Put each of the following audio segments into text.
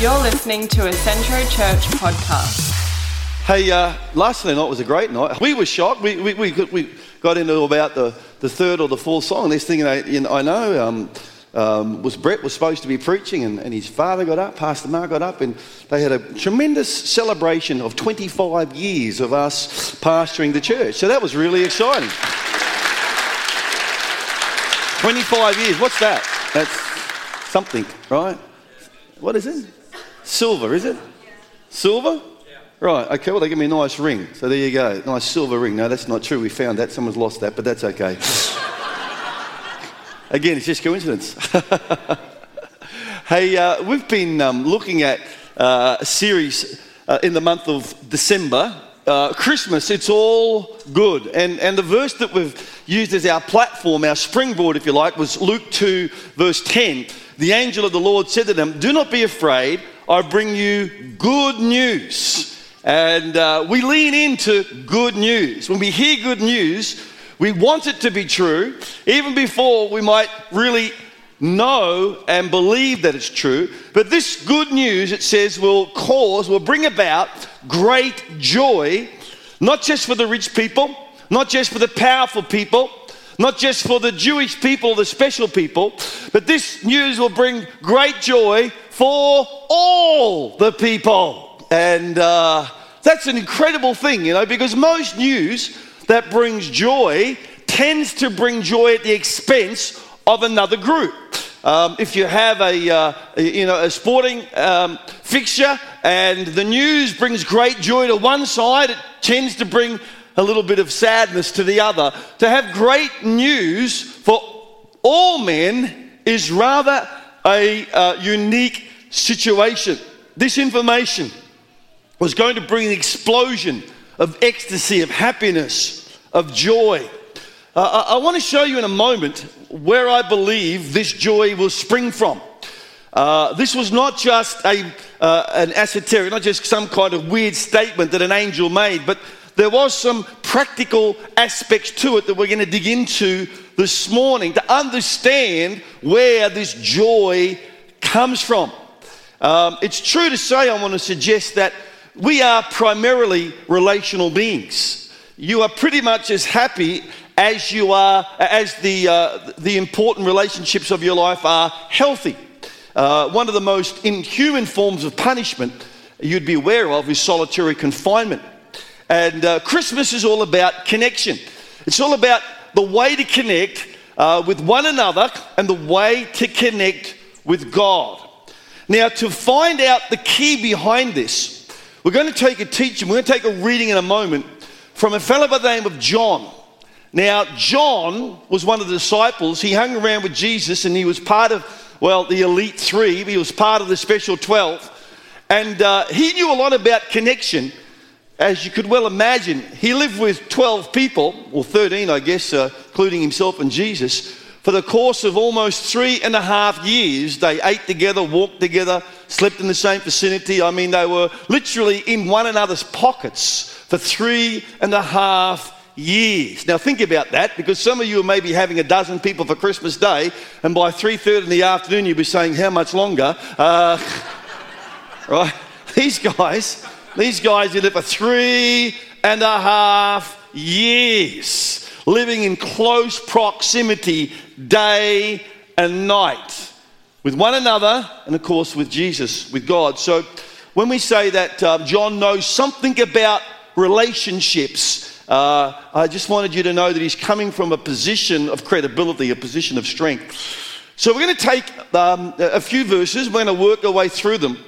You're listening to a Centro Church podcast. Hey, uh, last night was a great night. We were shocked. We, we, we, got, we got into about the, the third or the fourth song. This thing I, you know, I know um, um, was Brett was supposed to be preaching, and, and his father got up, Pastor Mark got up, and they had a tremendous celebration of 25 years of us pastoring the church. So that was really exciting. 25 years. What's that? That's something, right? What is it? Silver, is it? Silver? Right, okay, well, they give me a nice ring. So there you go. Nice silver ring. No, that's not true. We found that. Someone's lost that, but that's okay. Again, it's just coincidence. hey, uh, we've been um, looking at uh, a series uh, in the month of December. Uh, Christmas, it's all good. And, and the verse that we've used as our platform, our springboard, if you like, was Luke 2, verse 10. The angel of the Lord said to them, Do not be afraid, I bring you good news and uh, we lean into good news. When we hear good news, we want it to be true, even before we might really know and believe that it's true. But this good news, it says, will cause, will bring about great joy, not just for the rich people, not just for the powerful people, not just for the Jewish people, the special people, but this news will bring great joy for all the people. And uh, that's an incredible thing, you know, because most news that brings joy tends to bring joy at the expense of another group. Um, if you have a, uh, you know, a sporting um, fixture and the news brings great joy to one side, it tends to bring a little bit of sadness to the other. To have great news for all men is rather a uh, unique situation. This information was going to bring an explosion of ecstasy, of happiness, of joy. Uh, I, I want to show you in a moment where I believe this joy will spring from. Uh, this was not just a, uh, an esoteric, not just some kind of weird statement that an angel made, but there was some practical aspects to it that we're going to dig into this morning to understand where this joy comes from. Um, it's true to say, I want to suggest that we are primarily relational beings. You are pretty much as happy as you are, as the, uh, the important relationships of your life are healthy. Uh, one of the most inhuman forms of punishment you'd be aware of is solitary confinement. And uh, Christmas is all about connection. It's all about the way to connect uh, with one another and the way to connect with God. Now, to find out the key behind this, we're going to take a teaching, we're going to take a reading in a moment from a fellow by the name of John. Now, John was one of the disciples. He hung around with Jesus and he was part of, well, the elite three. He was part of the special 12. And uh, he knew a lot about connection, as you could well imagine. He lived with 12 people, or 13, I guess, uh, including himself and Jesus. For the course of almost three and a half years, they ate together, walked together, slept in the same vicinity. I mean, they were literally in one another's pockets for three and a half years. Now think about that, because some of you may be having a dozen people for Christmas Day, and by 3.30 in the afternoon you'll be saying, how much longer? Uh, right? These guys, these guys did it for three and a half years, living in close proximity day and night with one another and, of course, with Jesus, with God. So, when we say that uh, John knows something about relationships, uh, I just wanted you to know that he's coming from a position of credibility, a position of strength. So, we're going to take um, a few verses, we're going to work our way through them.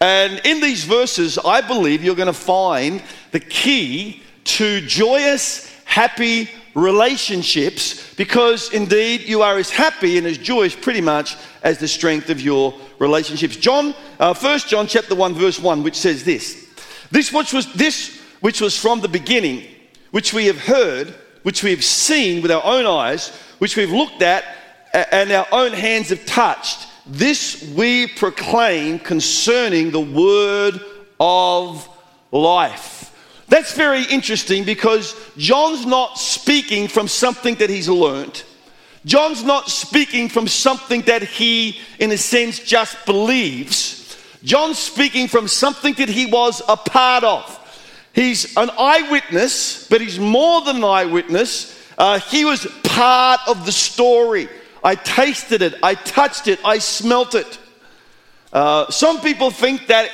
And in these verses, I believe you're going to find the key to joyous, happy relationships because indeed you are as happy and as joyous pretty much as the strength of your relationships. John, uh, 1 John chapter 1 verse 1 which says this. This which was this which was from the beginning, which we have heard, which we have seen with our own eyes, which we've looked at and our own hands have touched. This we proclaim concerning the word of life. That's very interesting because John's not speaking from something that he's learnt. John's not speaking from something that he, in a sense, just believes. John's speaking from something that he was a part of. He's an eyewitness, but he's more than an eyewitness. Uh, he was part of the story. I tasted it, I touched it, I smelt it. Uh, some people think that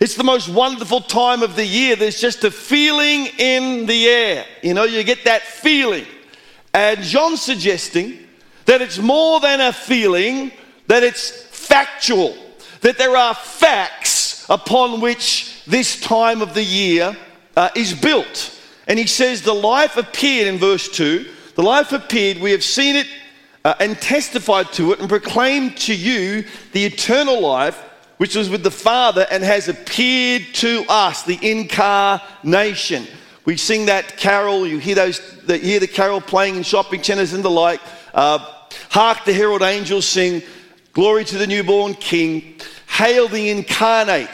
it's the most wonderful time of the year. There's just a feeling in the air. You know, you get that feeling. And John's suggesting that it's more than a feeling, that it's factual, that there are facts upon which this time of the year uh, is built. And he says, The life appeared in verse 2. The life appeared, we have seen it uh, and testified to it and proclaimed to you the eternal life which was with the Father and has appeared to us, the incarnation. We sing that carol, you hear, those, you hear the carol playing in shopping centres and the like. Uh, hark the herald angels sing, Glory to the newborn King. Hail the incarnate.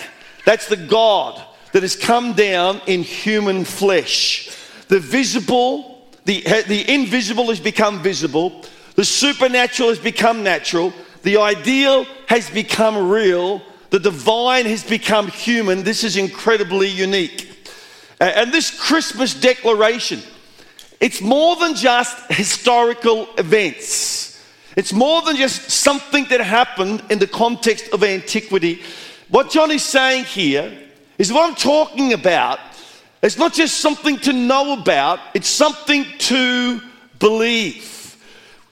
That's the God that has come down in human flesh. The visible, the, the invisible has become visible. The supernatural has become natural. The ideal has become real. The divine has become human. This is incredibly unique. And this Christmas declaration, it's more than just historical events. It's more than just something that happened in the context of antiquity. What John is saying here is what I'm talking about. It's not just something to know about, it's something to believe.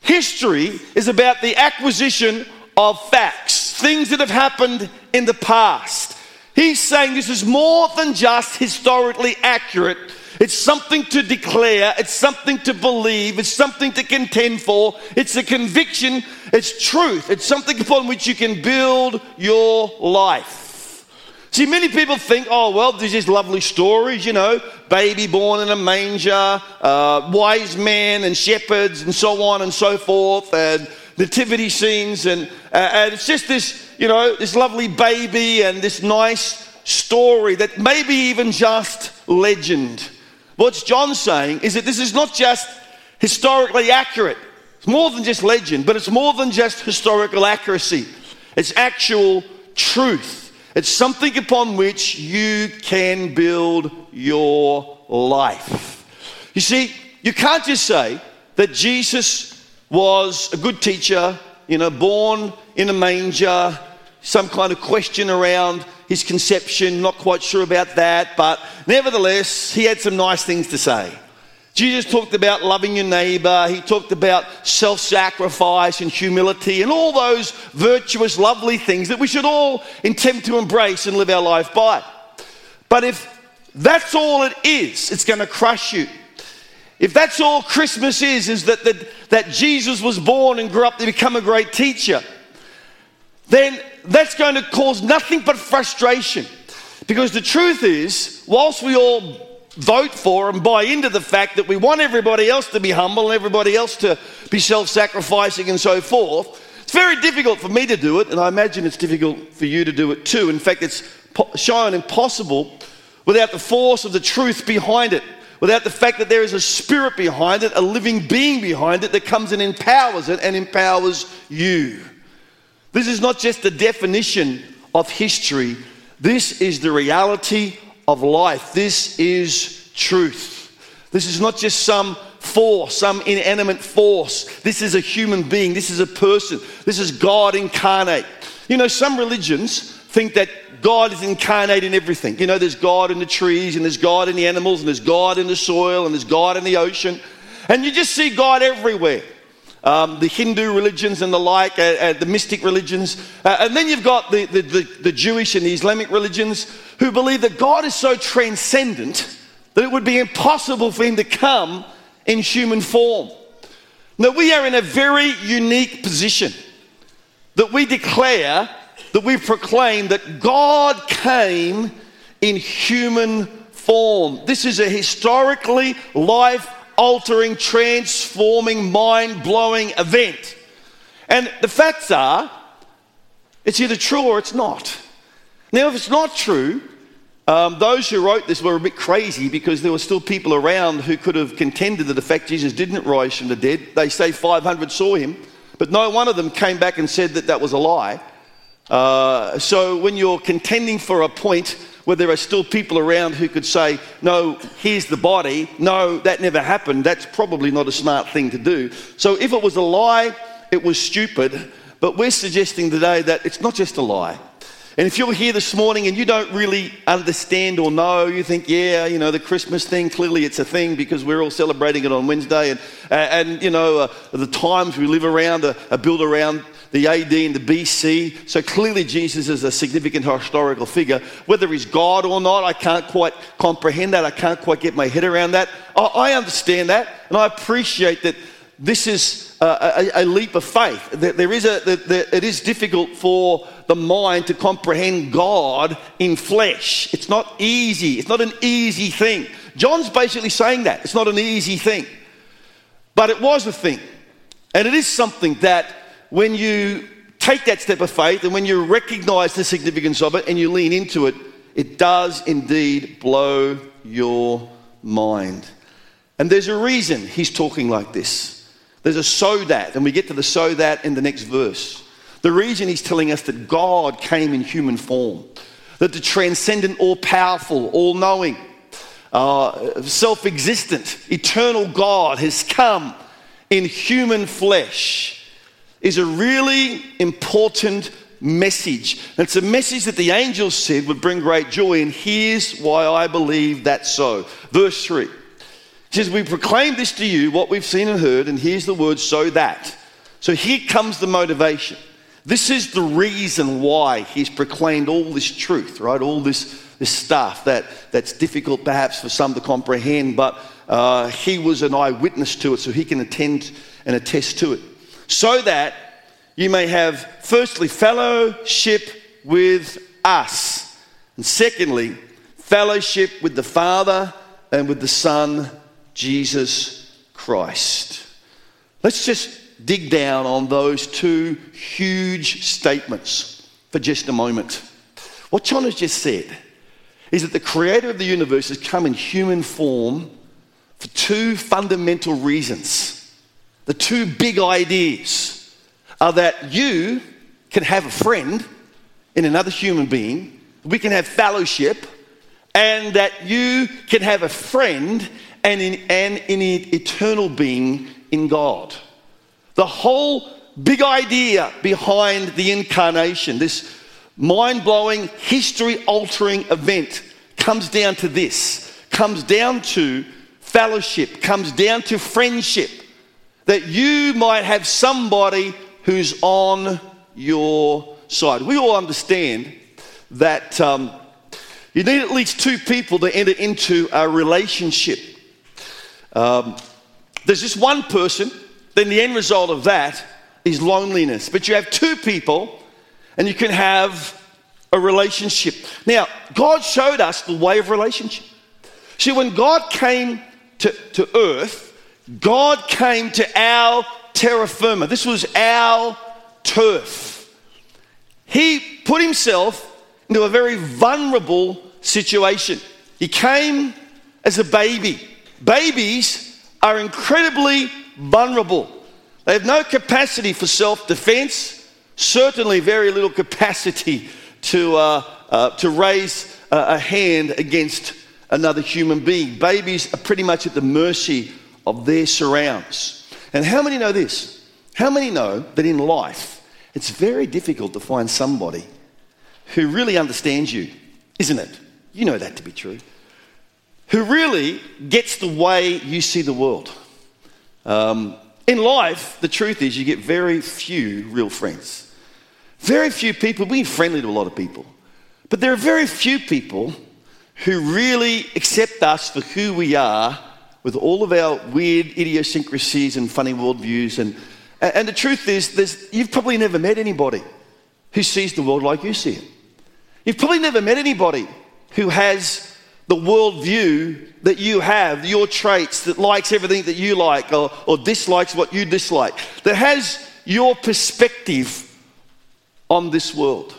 History is about the acquisition of facts, things that have happened in the past. He's saying this is more than just historically accurate. It's something to declare, it's something to believe, it's something to contend for, it's a conviction, it's truth, it's something upon which you can build your life. See, many people think, oh, well, there's just lovely stories, you know, baby born in a manger, uh, wise men and shepherds, and so on and so forth, and nativity scenes, and, uh, and it's just this, you know, this lovely baby and this nice story that maybe even just legend. What's John saying is that this is not just historically accurate. It's more than just legend, but it's more than just historical accuracy. It's actual truth. It's something upon which you can build your life. You see, you can't just say that Jesus was a good teacher, you know, born in a manger, some kind of question around his conception, not quite sure about that, but nevertheless, he had some nice things to say. Jesus talked about loving your neighbor, he talked about self sacrifice and humility and all those virtuous, lovely things that we should all attempt to embrace and live our life by. But if that's all it is, it's going to crush you. If that's all Christmas is, is that, that, that Jesus was born and grew up to become a great teacher, then that's going to cause nothing but frustration. Because the truth is, whilst we all vote for and buy into the fact that we want everybody else to be humble and everybody else to be self sacrificing and so forth, it's very difficult for me to do it, and I imagine it's difficult for you to do it too. In fact, it's shown impossible without the force of the truth behind it without the fact that there is a spirit behind it, a living being behind it that comes and empowers it and empowers you. This is not just the definition of history, this is the reality of life. This is truth. This is not just some force, some inanimate force. This is a human being. This is a person. This is God incarnate. You know, some religions think that God is incarnate in everything. You know, there's God in the trees, and there's God in the animals, and there's God in the soil, and there's God in the ocean. And you just see God everywhere. Um, the Hindu religions and the like, uh, uh, the mystic religions. Uh, and then you've got the, the, the, the Jewish and the Islamic religions who believe that God is so transcendent that it would be impossible for him to come in human form. Now, we are in a very unique position that we declare that we proclaim that God came in human form. This is a historically life altering, transforming, mind blowing event. And the facts are, it's either true or it's not. Now, if it's not true, um, those who wrote this were a bit crazy because there were still people around who could have contended that the fact Jesus didn't rise from the dead. They say 500 saw him, but no one of them came back and said that that was a lie. Uh, so when you're contending for a point where there are still people around who could say, no, here's the body, no, that never happened, that's probably not a smart thing to do. So if it was a lie, it was stupid. But we're suggesting today that it's not just a lie. And if you're here this morning and you don't really understand or know, you think, yeah, you know, the Christmas thing, clearly it's a thing because we're all celebrating it on Wednesday. And, and you know, uh, the times we live around are, are built around the AD and the BC. So clearly Jesus is a significant historical figure. Whether he's God or not, I can't quite comprehend that. I can't quite get my head around that. I understand that and I appreciate that this is a, a, a leap of faith. That there is a, it is difficult for the mind to comprehend God in flesh. It's not easy. It's not an easy thing. John's basically saying that. It's not an easy thing. But it was a thing. And it is something that when you take that step of faith and when you recognize the significance of it and you lean into it, it does indeed blow your mind. And there's a reason he's talking like this. There's a so that, and we get to the so that in the next verse. The reason he's telling us that God came in human form, that the transcendent, all powerful, all knowing, uh, self existent, eternal God has come in human flesh is a really important message. And it's a message that the angels said would bring great joy, and here's why I believe that's so. Verse 3 says, We proclaim this to you, what we've seen and heard, and here's the word, so that. So here comes the motivation. This is the reason why he's proclaimed all this truth, right? All this, this stuff that, that's difficult perhaps for some to comprehend, but uh, he was an eyewitness to it, so he can attend and attest to it so that you may have, firstly, fellowship with us, and secondly, fellowship with the Father and with the Son, Jesus Christ. Let's just dig down on those two huge statements for just a moment. What John has just said is that the creator of the universe has come in human form for two fundamental reasons. The two big ideas are that you can have a friend in another human being, we can have fellowship, and that you can have a friend and in, and an eternal being in God. The whole big idea behind the incarnation, this mind blowing, history altering event, comes down to this comes down to fellowship, comes down to friendship that you might have somebody who's on your side. We all understand that um, you need at least two people to enter into a relationship. Um, there's just one person, then the end result of that is loneliness. But you have two people, and you can have a relationship. Now, God showed us the way of relationship. See, when God came to, to earth, God came to our terra firma. This was our turf. He put himself into a very vulnerable situation. He came as a baby. Babies are incredibly vulnerable. They have no capacity for self defense, certainly very little capacity to, uh, uh, to raise a hand against another human being. Babies are pretty much at the mercy of their surrounds. And how many know this? How many know that in life it's very difficult to find somebody who really understands you, isn't it? You know that to be true. Who really gets the way you see the world. Um, in life, the truth is you get very few real friends. Very few people, we're friendly to a lot of people, but there are very few people who really accept us for who we are with all of our weird idiosyncrasies and funny worldviews. And, and the truth is, you've probably never met anybody who sees the world like you see it. You've probably never met anybody who has the worldview that you have, your traits, that likes everything that you like or, or dislikes what you dislike, that has your perspective on this world.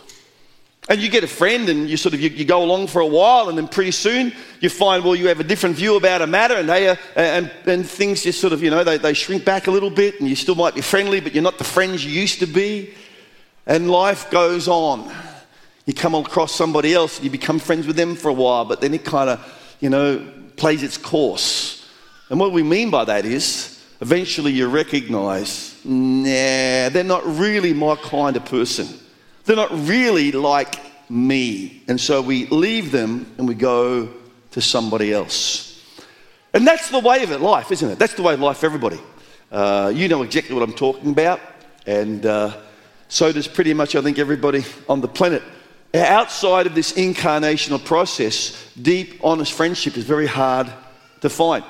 And you get a friend and you sort of you, you, go along for a while and then pretty soon you find well you have a different view about a matter and they are, and, and things just sort of you know they, they shrink back a little bit and you still might be friendly but you're not the friends you used to be and life goes on. You come across somebody else and you become friends with them for a while, but then it kind of, you know, plays its course. And what we mean by that is eventually you recognize, nah, they're not really my kind of person. They're not really like me. And so we leave them and we go to somebody else. And that's the way of it, life, isn't it? That's the way of life for everybody. Uh, you know exactly what I'm talking about. And uh, so does pretty much, I think, everybody on the planet. Outside of this incarnational process, deep, honest friendship is very hard to find.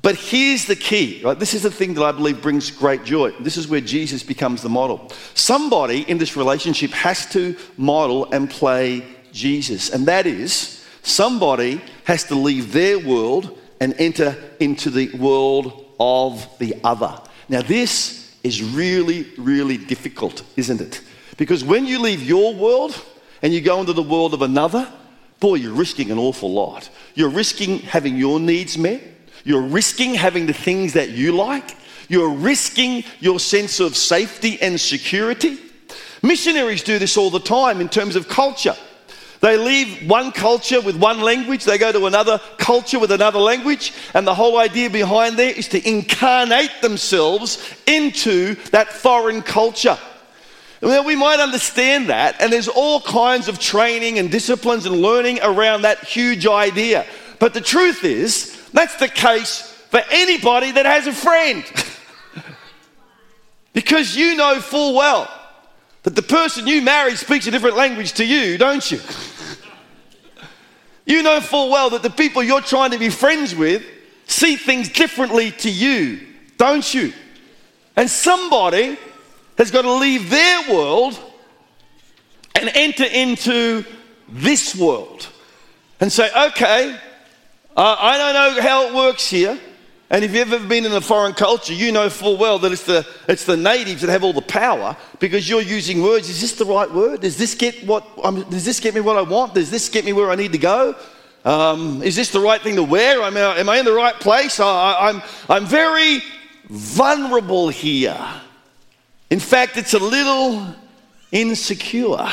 But here's the key, right? This is the thing that I believe brings great joy. This is where Jesus becomes the model. Somebody in this relationship has to model and play Jesus, and that is somebody has to leave their world and enter into the world of the other. Now, this is really, really difficult, isn't it? Because when you leave your world and you go into the world of another, boy, you're risking an awful lot. You're risking having your needs met you're risking having the things that you like. You're risking your sense of safety and security. Missionaries do this all the time in terms of culture. They leave one culture with one language, they go to another culture with another language, and the whole idea behind there is to incarnate themselves into that foreign culture. Well, we might understand that, and there's all kinds of training and disciplines and learning around that huge idea. But the truth is, that's the case for anybody that has a friend. because you know full well that the person you marry speaks a different language to you, don't you? you know full well that the people you're trying to be friends with see things differently to you, don't you? And somebody has got to leave their world and enter into this world and say, okay, uh, I don't know how it works here. And if you've ever been in a foreign culture, you know full well that it's the, it's the natives that have all the power because you're using words. Is this the right word? Does this get, what, um, does this get me what I want? Does this get me where I need to go? Um, is this the right thing to wear? I, am I in the right place? I, I'm, I'm very vulnerable here. In fact, it's a little insecure.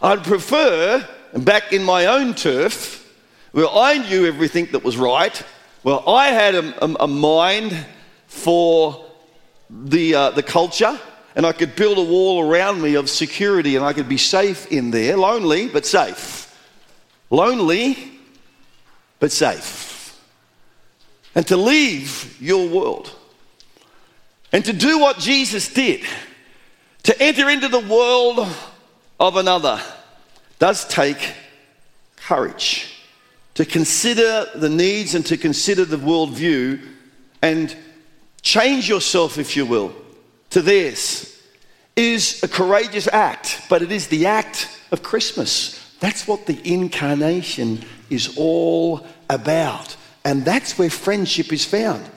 I'd prefer, back in my own turf, well, I knew everything that was right. Well, I had a, a, a mind for the, uh, the culture, and I could build a wall around me of security, and I could be safe in there, lonely but safe. Lonely but safe. And to leave your world and to do what Jesus did, to enter into the world of another, does take courage to consider the needs and to consider the worldview and change yourself, if you will, to theirs is a courageous act, but it is the act of Christmas. That's what the incarnation is all about. And that's where friendship is found.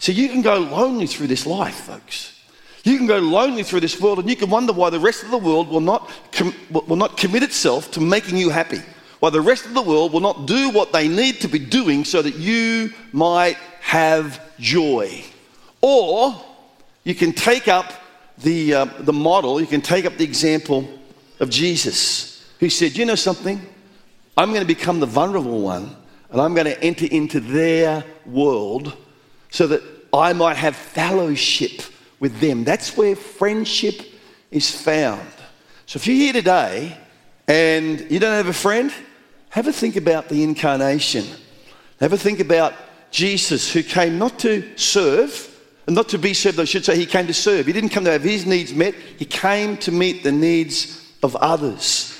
So you can go lonely through this life, folks. You can go lonely through this world and you can wonder why the rest of the world will not, com- will not commit itself to making you happy while the rest of the world will not do what they need to be doing so that you might have joy. Or you can take up the, uh, the model, you can take up the example of Jesus, who said, You know something? I'm going to become the vulnerable one and I'm going to enter into their world so that I might have fellowship with them. That's where friendship is found. So if you're here today and you don't have a friend, have a think about the incarnation. Have a think about Jesus who came not to serve, and not to be served, I should say, he came to serve. He didn't come to have his needs met, he came to meet the needs of others.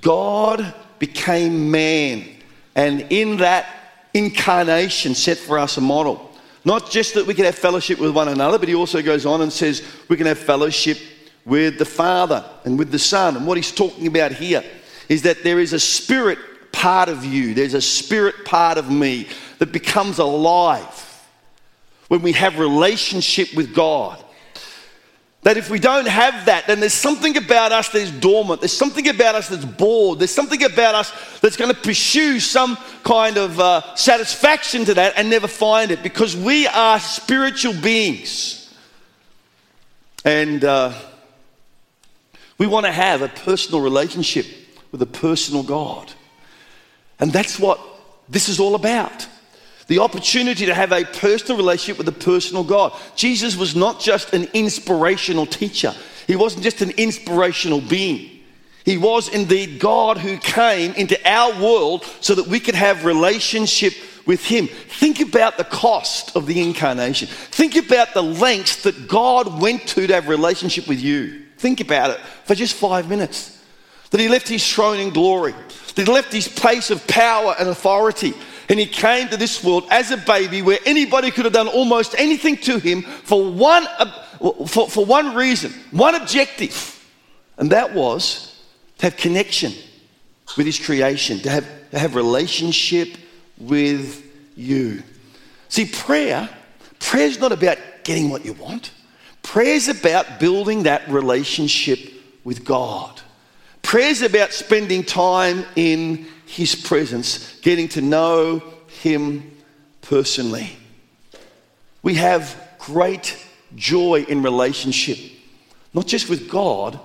God became man, and in that incarnation set for us a model. Not just that we can have fellowship with one another, but he also goes on and says we can have fellowship with the Father and with the Son. And what he's talking about here is that there is a spirit part of you, there's a spirit part of me that becomes alive when we have relationship with God. That if we don't have that, then there's something about us that's dormant. There's something about us that's bored. There's something about us that's going to pursue some kind of uh, satisfaction to that and never find it because we are spiritual beings. And uh, We want to have a personal relationship with a personal God. And that's what this is all about. The opportunity to have a personal relationship with a personal God. Jesus was not just an inspirational teacher, he wasn't just an inspirational being. He was indeed God who came into our world so that we could have relationship with him. Think about the cost of the incarnation. Think about the lengths that God went to to have relationship with you. Think about it for just 5 minutes. That he left his throne in glory. He left his place of power and authority. And he came to this world as a baby where anybody could have done almost anything to him for one, for, for one reason, one objective. And that was to have connection with His creation, to have, to have relationship with you. See, prayer, prayer is not about getting what you want. Prayer is about building that relationship with God. Prayer is about spending time in His presence, getting to know Him personally. We have great joy in relationship, not just with God,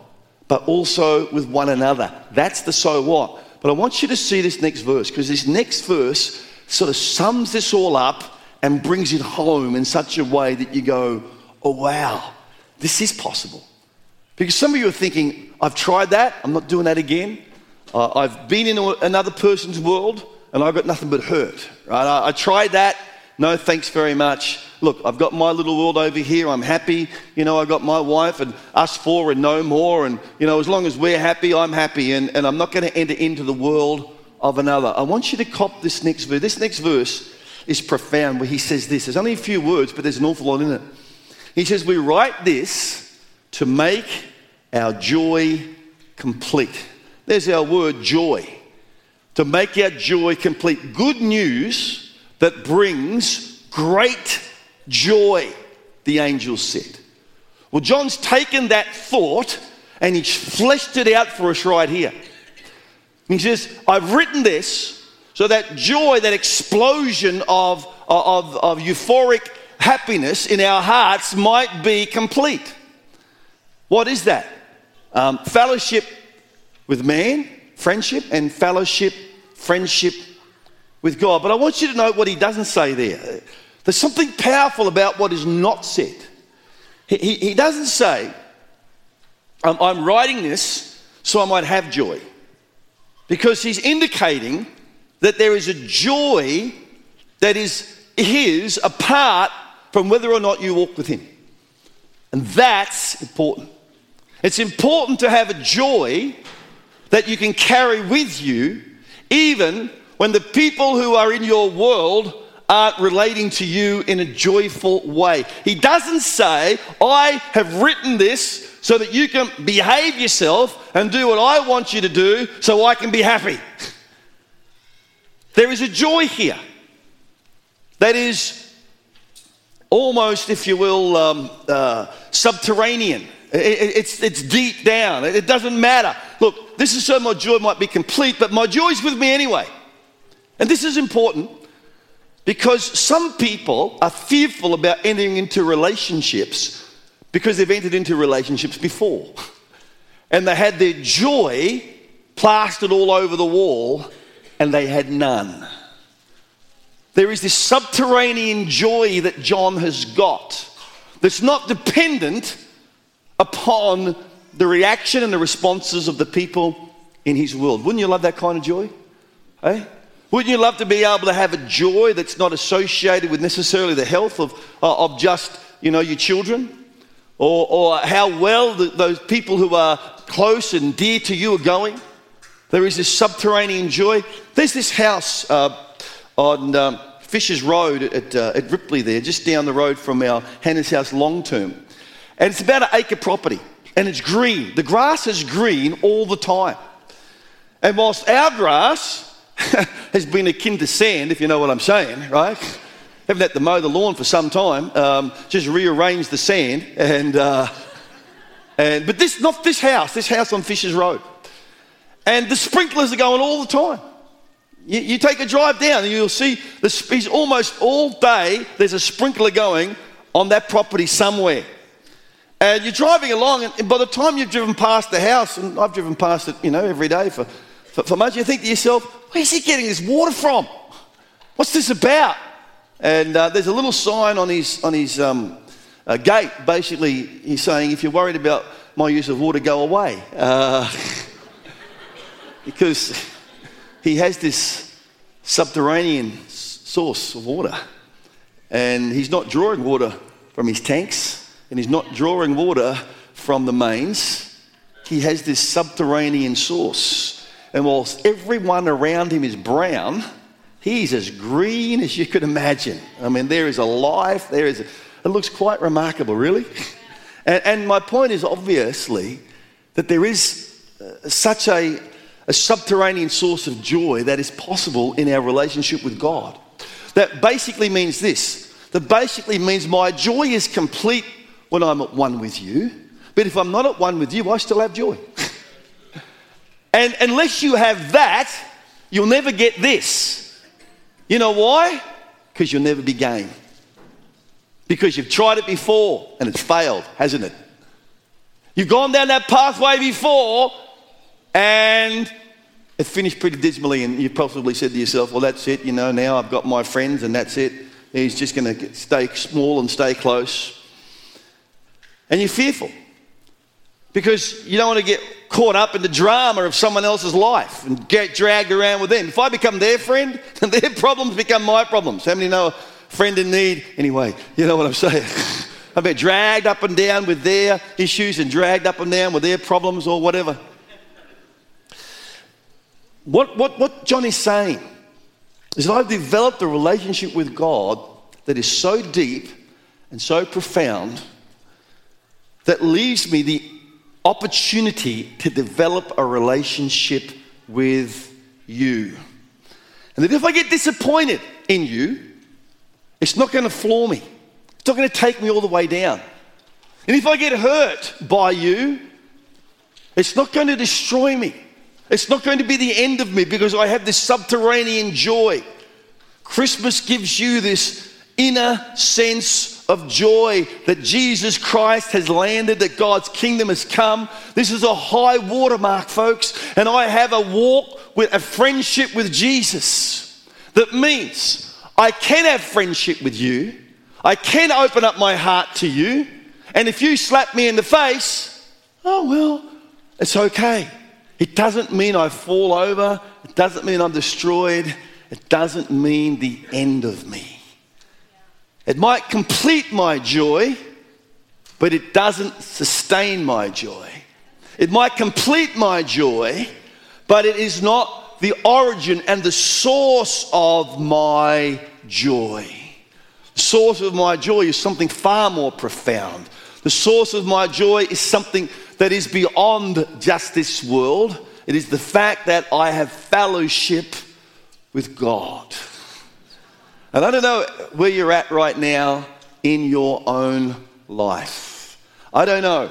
but also with one another. That's the so what. But I want you to see this next verse because this next verse sort of sums this all up and brings it home in such a way that you go, oh, wow, this is possible. Because some of you are thinking, I've tried that, I'm not doing that again. Uh, I've been in another person's world and I've got nothing but hurt. Right? I, I tried that, no thanks very much look, I've got my little world over here. I'm happy. You know, I've got my wife and us four and no more. And, you know, as long as we're happy, I'm happy. And, and I'm not going to enter into the world of another. I want you to cop this next verse. This next verse is profound where he says this. There's only a few words, but there's an awful lot in it. He says, We write this to make our joy complete. There's our word joy. To make our joy complete. Good news that brings great joy, the angels said. Well, John's taken that thought and he's fleshed it out for us right here. He says, I've written this so that joy, that explosion of, of, of euphoric happiness in our hearts might be complete. What is that? Um, fellowship with man, friendship, and fellowship, friendship with God. But I want you to note what he doesn't say there. There's something powerful about what is not said. He, he, he doesn't say, I'm, I'm writing this so I might have joy. Because he's indicating that there is a joy that is his apart from whether or not you walk with him. And that's important. It's important to have a joy that you can carry with you, even when the people who are in your world aren't relating to you in a joyful way. He doesn't say, I have written this so that you can behave yourself and do what I want you to do so I can be happy. There is a joy here that is almost, if you will, um, uh, subterranean. It's, it's deep down. It doesn't matter. Look, this is so my joy might be complete, but my joy is with me anyway. And this is important because some people are fearful about entering into relationships because they've entered into relationships before. And they had their joy plastered all over the wall and they had none. There is this subterranean joy that John has got that's not dependent upon the reaction and the responses of the people in his world. Wouldn't you love that kind of joy? Hey? Wouldn't you love to be able to have a joy that's not associated with necessarily the health of, uh, of just, you know, your children? Or, or how well the, those people who are close and dear to you are going? There is this subterranean joy. There's this house uh, on um, Fishers Road at, uh, at Ripley there, just down the road from our Hannah's house long term. And it's about an acre property and it's green. The grass is green all the time. And whilst our grass has been akin to sand, if you know what I'm saying, right? Haven't had to mow the lawn for some time. Um, just rearrange the sand, and uh, and but this not this house, this house on Fishers Road, and the sprinklers are going all the time. You, you take a drive down, and you'll see the almost all day. There's a sprinkler going on that property somewhere. And you're driving along, and by the time you've driven past the house, and I've driven past it, you know, every day for, for, for months, you think to yourself, where's he getting this water from? What's this about? And uh, there's a little sign on his, on his um, uh, gate. Basically, he's saying, if you're worried about my use of water, go away. Uh, because he has this subterranean source of water. And he's not drawing water from his tanks, and he's not drawing water from the mains. He has this subterranean source. And whilst everyone around him is brown, he's as green as you could imagine. I mean, there is a life, there is a, it looks quite remarkable, really. And, and my point is obviously that there is uh, such a, a subterranean source of joy that is possible in our relationship with God. That basically means this that basically means my joy is complete when I'm at one with you, but if I'm not at one with you, I still have joy. and unless you have that, you'll never get this. You know why? Because you'll never be game. Because you've tried it before and it's failed, hasn't it? You've gone down that pathway before and it finished pretty dismally, and you possibly said to yourself, Well, that's it, you know, now I've got my friends, and that's it. He's just going to stay small and stay close. And you're fearful because you don't want to get caught up in the drama of someone else's life and get dragged around with them. If I become their friend, then their problems become my problems. How many know a friend in need. Anyway, you know what I'm saying. I've been dragged up and down with their issues and dragged up and down with their problems or whatever. What, what, what John is saying is that I've developed a relationship with God that is so deep and so profound that leaves me the opportunity to develop a relationship with you. And that if I get disappointed in you, it's not going to floor me. It's not going to take me all the way down. And if I get hurt by you, it's not going to destroy me. It's not going to be the end of me because I have this subterranean joy. Christmas gives you this inner sense of joy that Jesus Christ has landed, that God's kingdom has come. This is a high watermark, folks. And I have a walk with a friendship with Jesus that means I can have friendship with you. I can open up my heart to you. And if you slap me in the face, oh well, it's okay. It doesn't mean I fall over. It doesn't mean I'm destroyed. It doesn't mean the end of me. It might complete my joy, but it doesn't sustain my joy. It might complete my joy, but it is not the origin and the source of my joy. The source of my joy is something far more profound. The source of my joy is something that is beyond just this world. It is the fact that I have fellowship with God. And I don't know where you're at right now in your own life. I don't know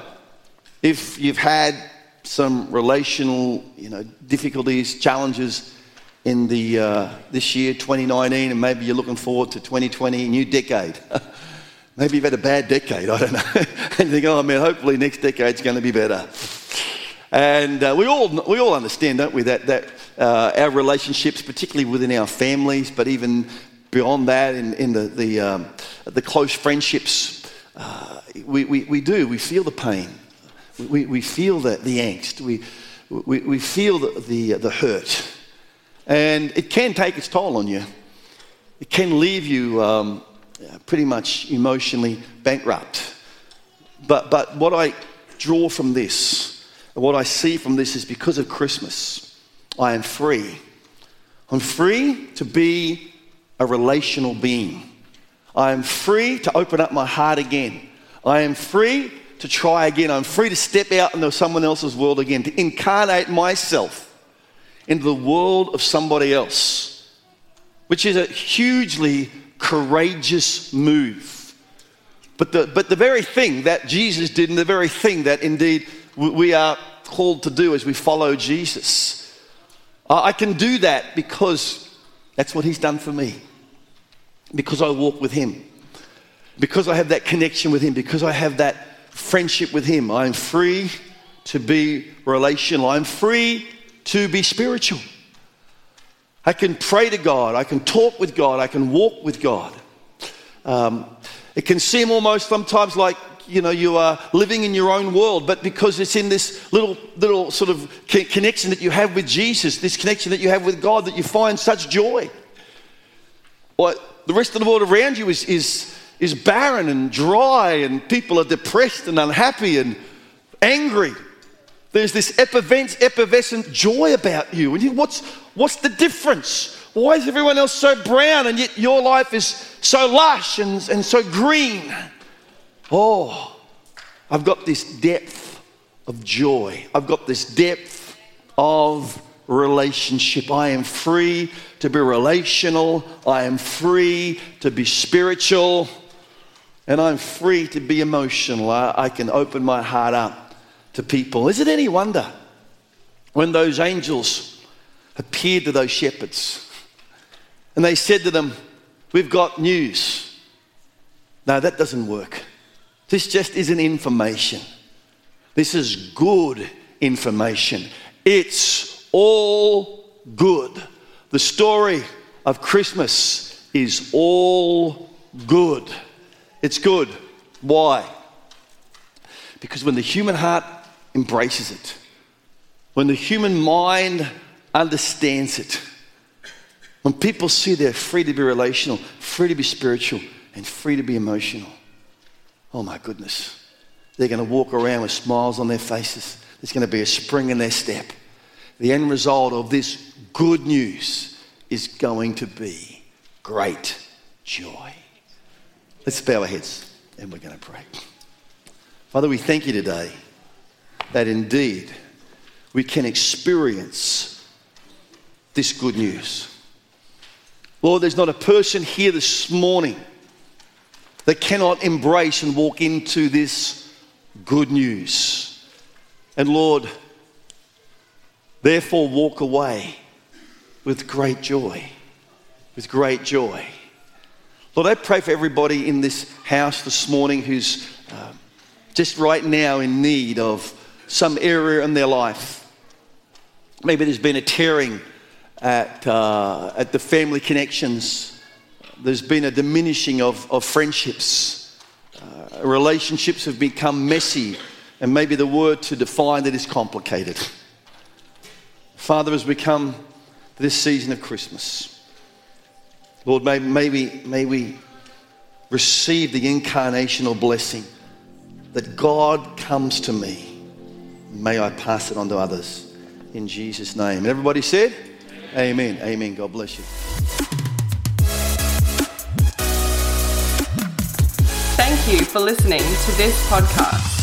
if you've had some relational, you know, difficulties, challenges in the, uh, this year, 2019, and maybe you're looking forward to 2020, new decade. maybe you've had a bad decade, I don't know. and you think, oh man, hopefully next decade's going to be better. And uh, we, all, we all understand, don't we, that, that uh, our relationships, particularly within our families, but even beyond that, in, in the, the, um, the close friendships, uh, we, we, we do. We feel the pain. We, we feel the, the angst. We, we, we feel the, the, the hurt. And it can take its toll on you. It can leave you um, pretty much emotionally bankrupt. But, but what I draw from this, what I see from this is because of Christmas, I am free. I'm free to be a relational being. I am free to open up my heart again. I am free to try again. I'm free to step out into someone else's world again, to incarnate myself into the world of somebody else, which is a hugely courageous move. But the, but the very thing that Jesus did, and the very thing that indeed we are called to do as we follow Jesus, I can do that because that's what He's done for me. Because I walk with Him. Because I have that connection with Him. Because I have that friendship with Him. I'm free to be relational. I'm free to be spiritual. I can pray to God. I can talk with God. I can walk with God. Um, it can seem almost sometimes like you know you are living in your own world, but because it's in this little little sort of connection that you have with Jesus, this connection that you have with God, that you find such joy. What the rest of the world around you is is is barren and dry, and people are depressed and unhappy and angry. There's this effervescent joy about you. And you, what's, what's the difference? Why is everyone else so brown and yet your life is so lush and, and so green? Oh, I've got this depth of joy. I've got this depth of relationship. I am free to be relational. I am free to be spiritual. And I'm free to be emotional. I, I can open my heart up to people. Is it any wonder when those angels appeared to those shepherds and they said to them, We've got news? No, that doesn't work. This just isn't information. This is good information. It's all good. The story of Christmas is all good. It's good. Why? Because when the human heart embraces it, when the human mind understands it, when people see they're free to be relational, free to be spiritual, and free to be emotional, oh my goodness, they're going to walk around with smiles on their faces. There's going to be a spring in their step. The end result of this good news is going to be great joy. Let's bow our heads and we're going to pray. Father, we thank you today that indeed we can experience this good news. Lord, there's not a person here this morning that cannot embrace and walk into this good news. And Lord, therefore walk away with great joy. With great joy. Lord, I pray for everybody in this house this morning who's uh, just right now in need of some area in their life. Maybe there's been a tearing at, uh, at the family connections. There's been a diminishing of, of friendships. Uh, relationships have become messy, and maybe the word to define it is complicated. Father, as we come this season of Christmas, Lord, may, maybe, may we receive the incarnational blessing that God comes to me May I pass it on to others in Jesus' name. And everybody said, Amen. Amen. Amen. God bless you. Thank you for listening to this podcast.